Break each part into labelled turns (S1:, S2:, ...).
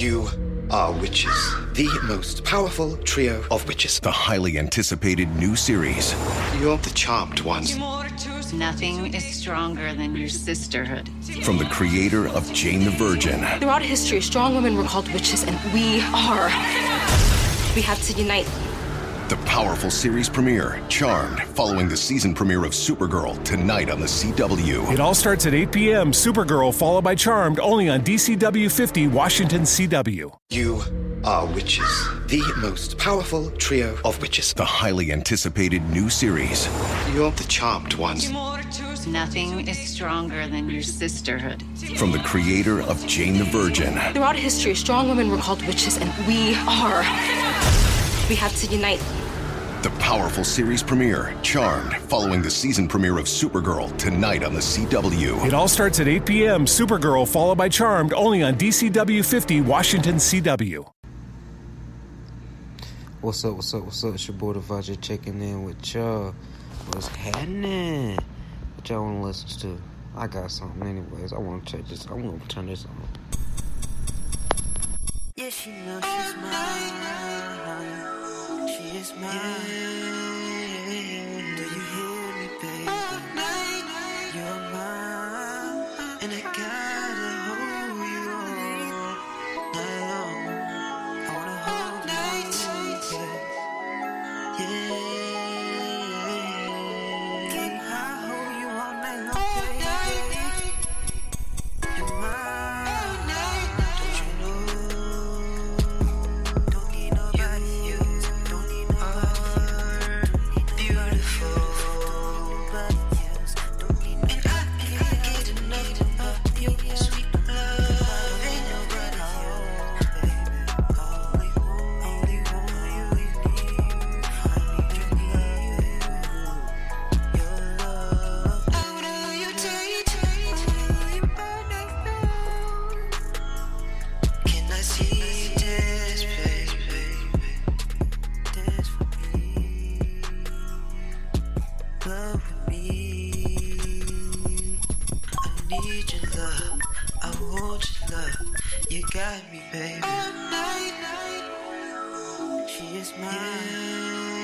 S1: You are witches. The most powerful trio of witches.
S2: The highly anticipated new series.
S1: You're the charmed ones.
S3: Nothing is stronger than your sisterhood.
S2: From the creator of Jane the Virgin.
S4: Throughout history, strong women were called witches, and we are. We have to unite.
S2: The powerful series premiere, Charmed, following the season premiere of Supergirl tonight on the CW.
S5: It all starts at 8 p.m. Supergirl, followed by Charmed, only on DCW 50, Washington CW.
S1: You are witches. The most powerful trio of witches.
S2: The highly anticipated new series.
S1: You're the charmed ones.
S3: Nothing is stronger than your sisterhood.
S2: From the creator of Jane the Virgin.
S4: Throughout history, strong women were called witches, and we are. We have to unite.
S2: The powerful series premiere, Charmed, following the season premiere of Supergirl tonight on the CW.
S5: It all starts at 8 p.m. Supergirl, followed by Charmed, only on DCW 50, Washington CW.
S6: What's up, what's up, what's up? It's your boy Devaja checking in with y'all. What's happening? What y'all want to listen to? I got something anyways. I want to check this. I'm going to turn this on.
S7: Yeah, she knows she's mine. Is mine. Need your love. I want your love. You got me, baby. All night. She is mine. Do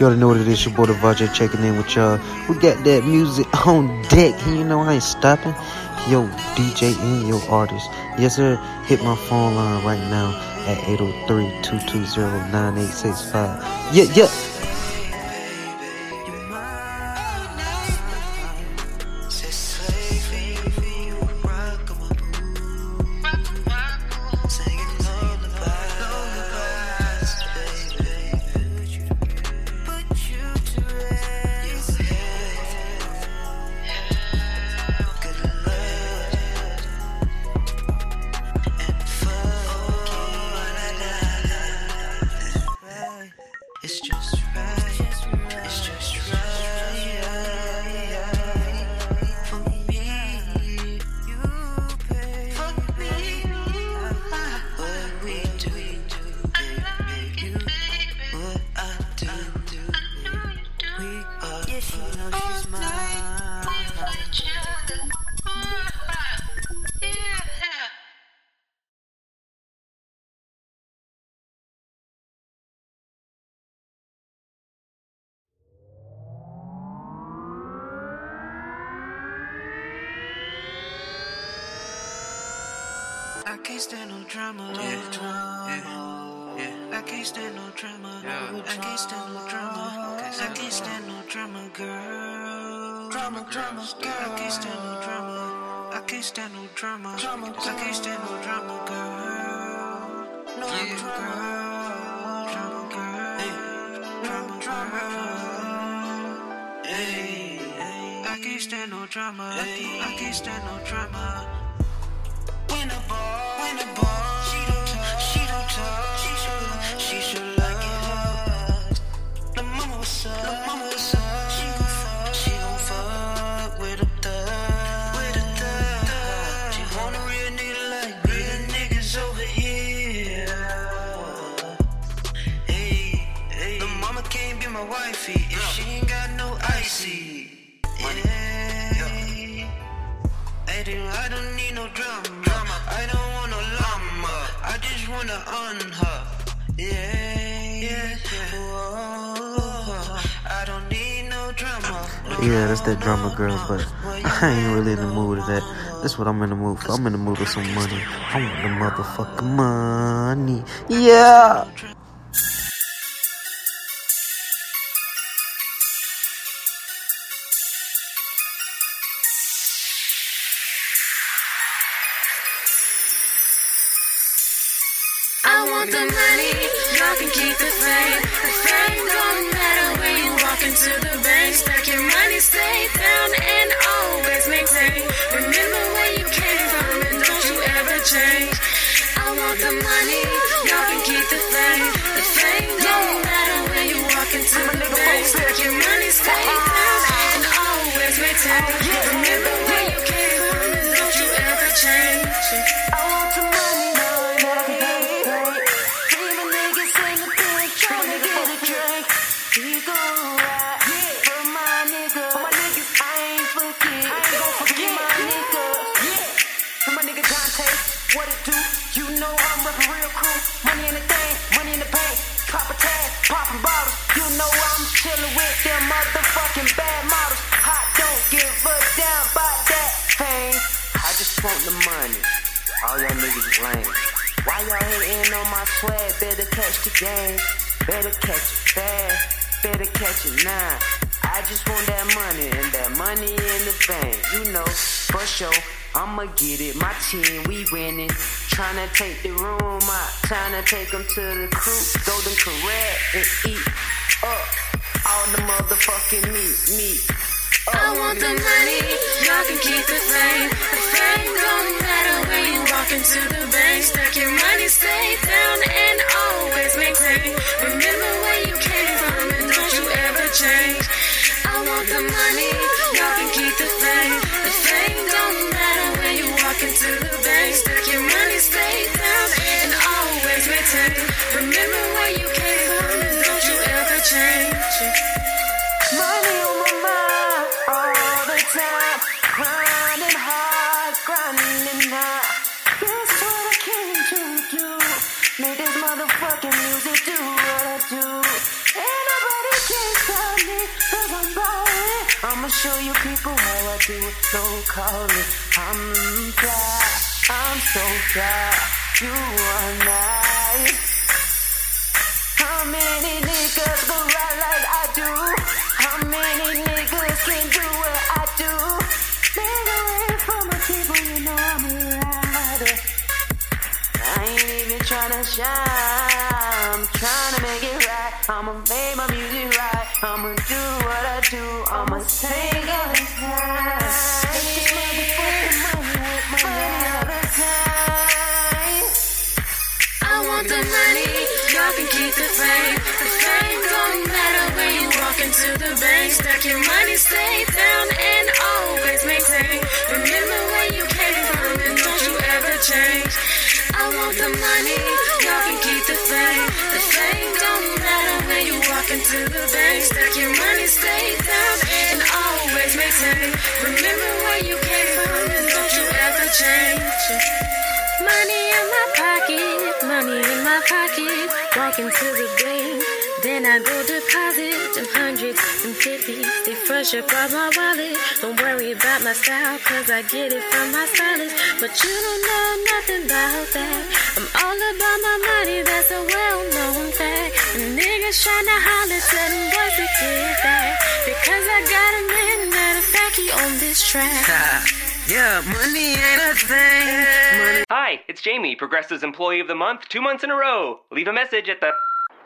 S7: You
S6: already know what it is. Your boy Devaja checking in with y'all. We got that music on deck, and you know I ain't stopping. Yo, DJ and your artist. Yes, sir. Hit my phone line right now at 803-220-9865. Yeah, yeah.
S7: I can't stand no drama. Yeah, yeah, yeah. I can't stand no drama. Yeah. I can't stand no drama. I can't stand no drama, girl. Drama, drama, girl. I can't stand no drama. I can't stand no drama. I can't stand no drama, girl. No drama, drama, girl. Drama, drama. Hey, hey. I can't stand no drama. I can't stand no drama. On her. Yeah, yeah. Whoa. I don't need no drama. No
S6: Yeah, that's that drama girl, but I ain't really in the mood of that. That's what I'm in the mood for. I'm in the mood for some money. I want the motherfucking money. Yeah.
S8: Money, keep the fame. The fame don't matter you walk into and always. Want the money.
S7: All y'all niggas lame. Why y'all hating on my swag? Better catch the game. Better catch it fast. Better catch it now. I just want that money and that money in the bank. You know, for sure. I'ma get it. My team, we winning. Tryna take the room out. Tryna take them to the crew. Golden corral and eat up all the motherfucking meat. Meat.
S8: I want the money, y'all can keep the fame. The fame don't matter when you walk into the bank. Stack your money, stay down and always maintain. Remember where you came from and don't you ever change. I want the money, y'all can keep the fame. The fame don't matter when you walk into the bank. Stack your money, stay down and always maintain. Remember where you came from and don't you ever change.
S7: Money music do what I do. Ain't nobody can stop me, cause I'm ballin'. I'ma show you people how I do it, no calling. I'm I'm so fly. You are nice. How many niggas go ride like I do? How many niggas can do what I do? Nigga, wait for my people, you know I'm a rider. I ain't even tryna shine, I'm tryna make it right. I'ma make my music right. I'ma do what I do. I'ma take all the time. Take this motherfucking money with my money all the time.
S8: I want the money, y'all can keep the fame. The fame don't matter when you walk into the bank. Stack your money, stay down into the bank. Stack your money, stay down and always maintain. Remember where you came from and don't you ever change. Money in my pocket, money in my pocket. Walk into the bank, Then I go deposit them hundreds and fifties. They fresh up out my wallet. Don't worry about my style, cause I get it from my stylist. But you don't know nothing about that. I'm all about my money, that's a well known fact. And niggas tryna holler, tell them boys to get back. Because I got a man, matter of fact, he on this track.
S9: yeah, money ain't a thing. Money.
S10: Hi, it's Jamie, Progressive's Employee of the Month, two months in a row. Leave a message at the.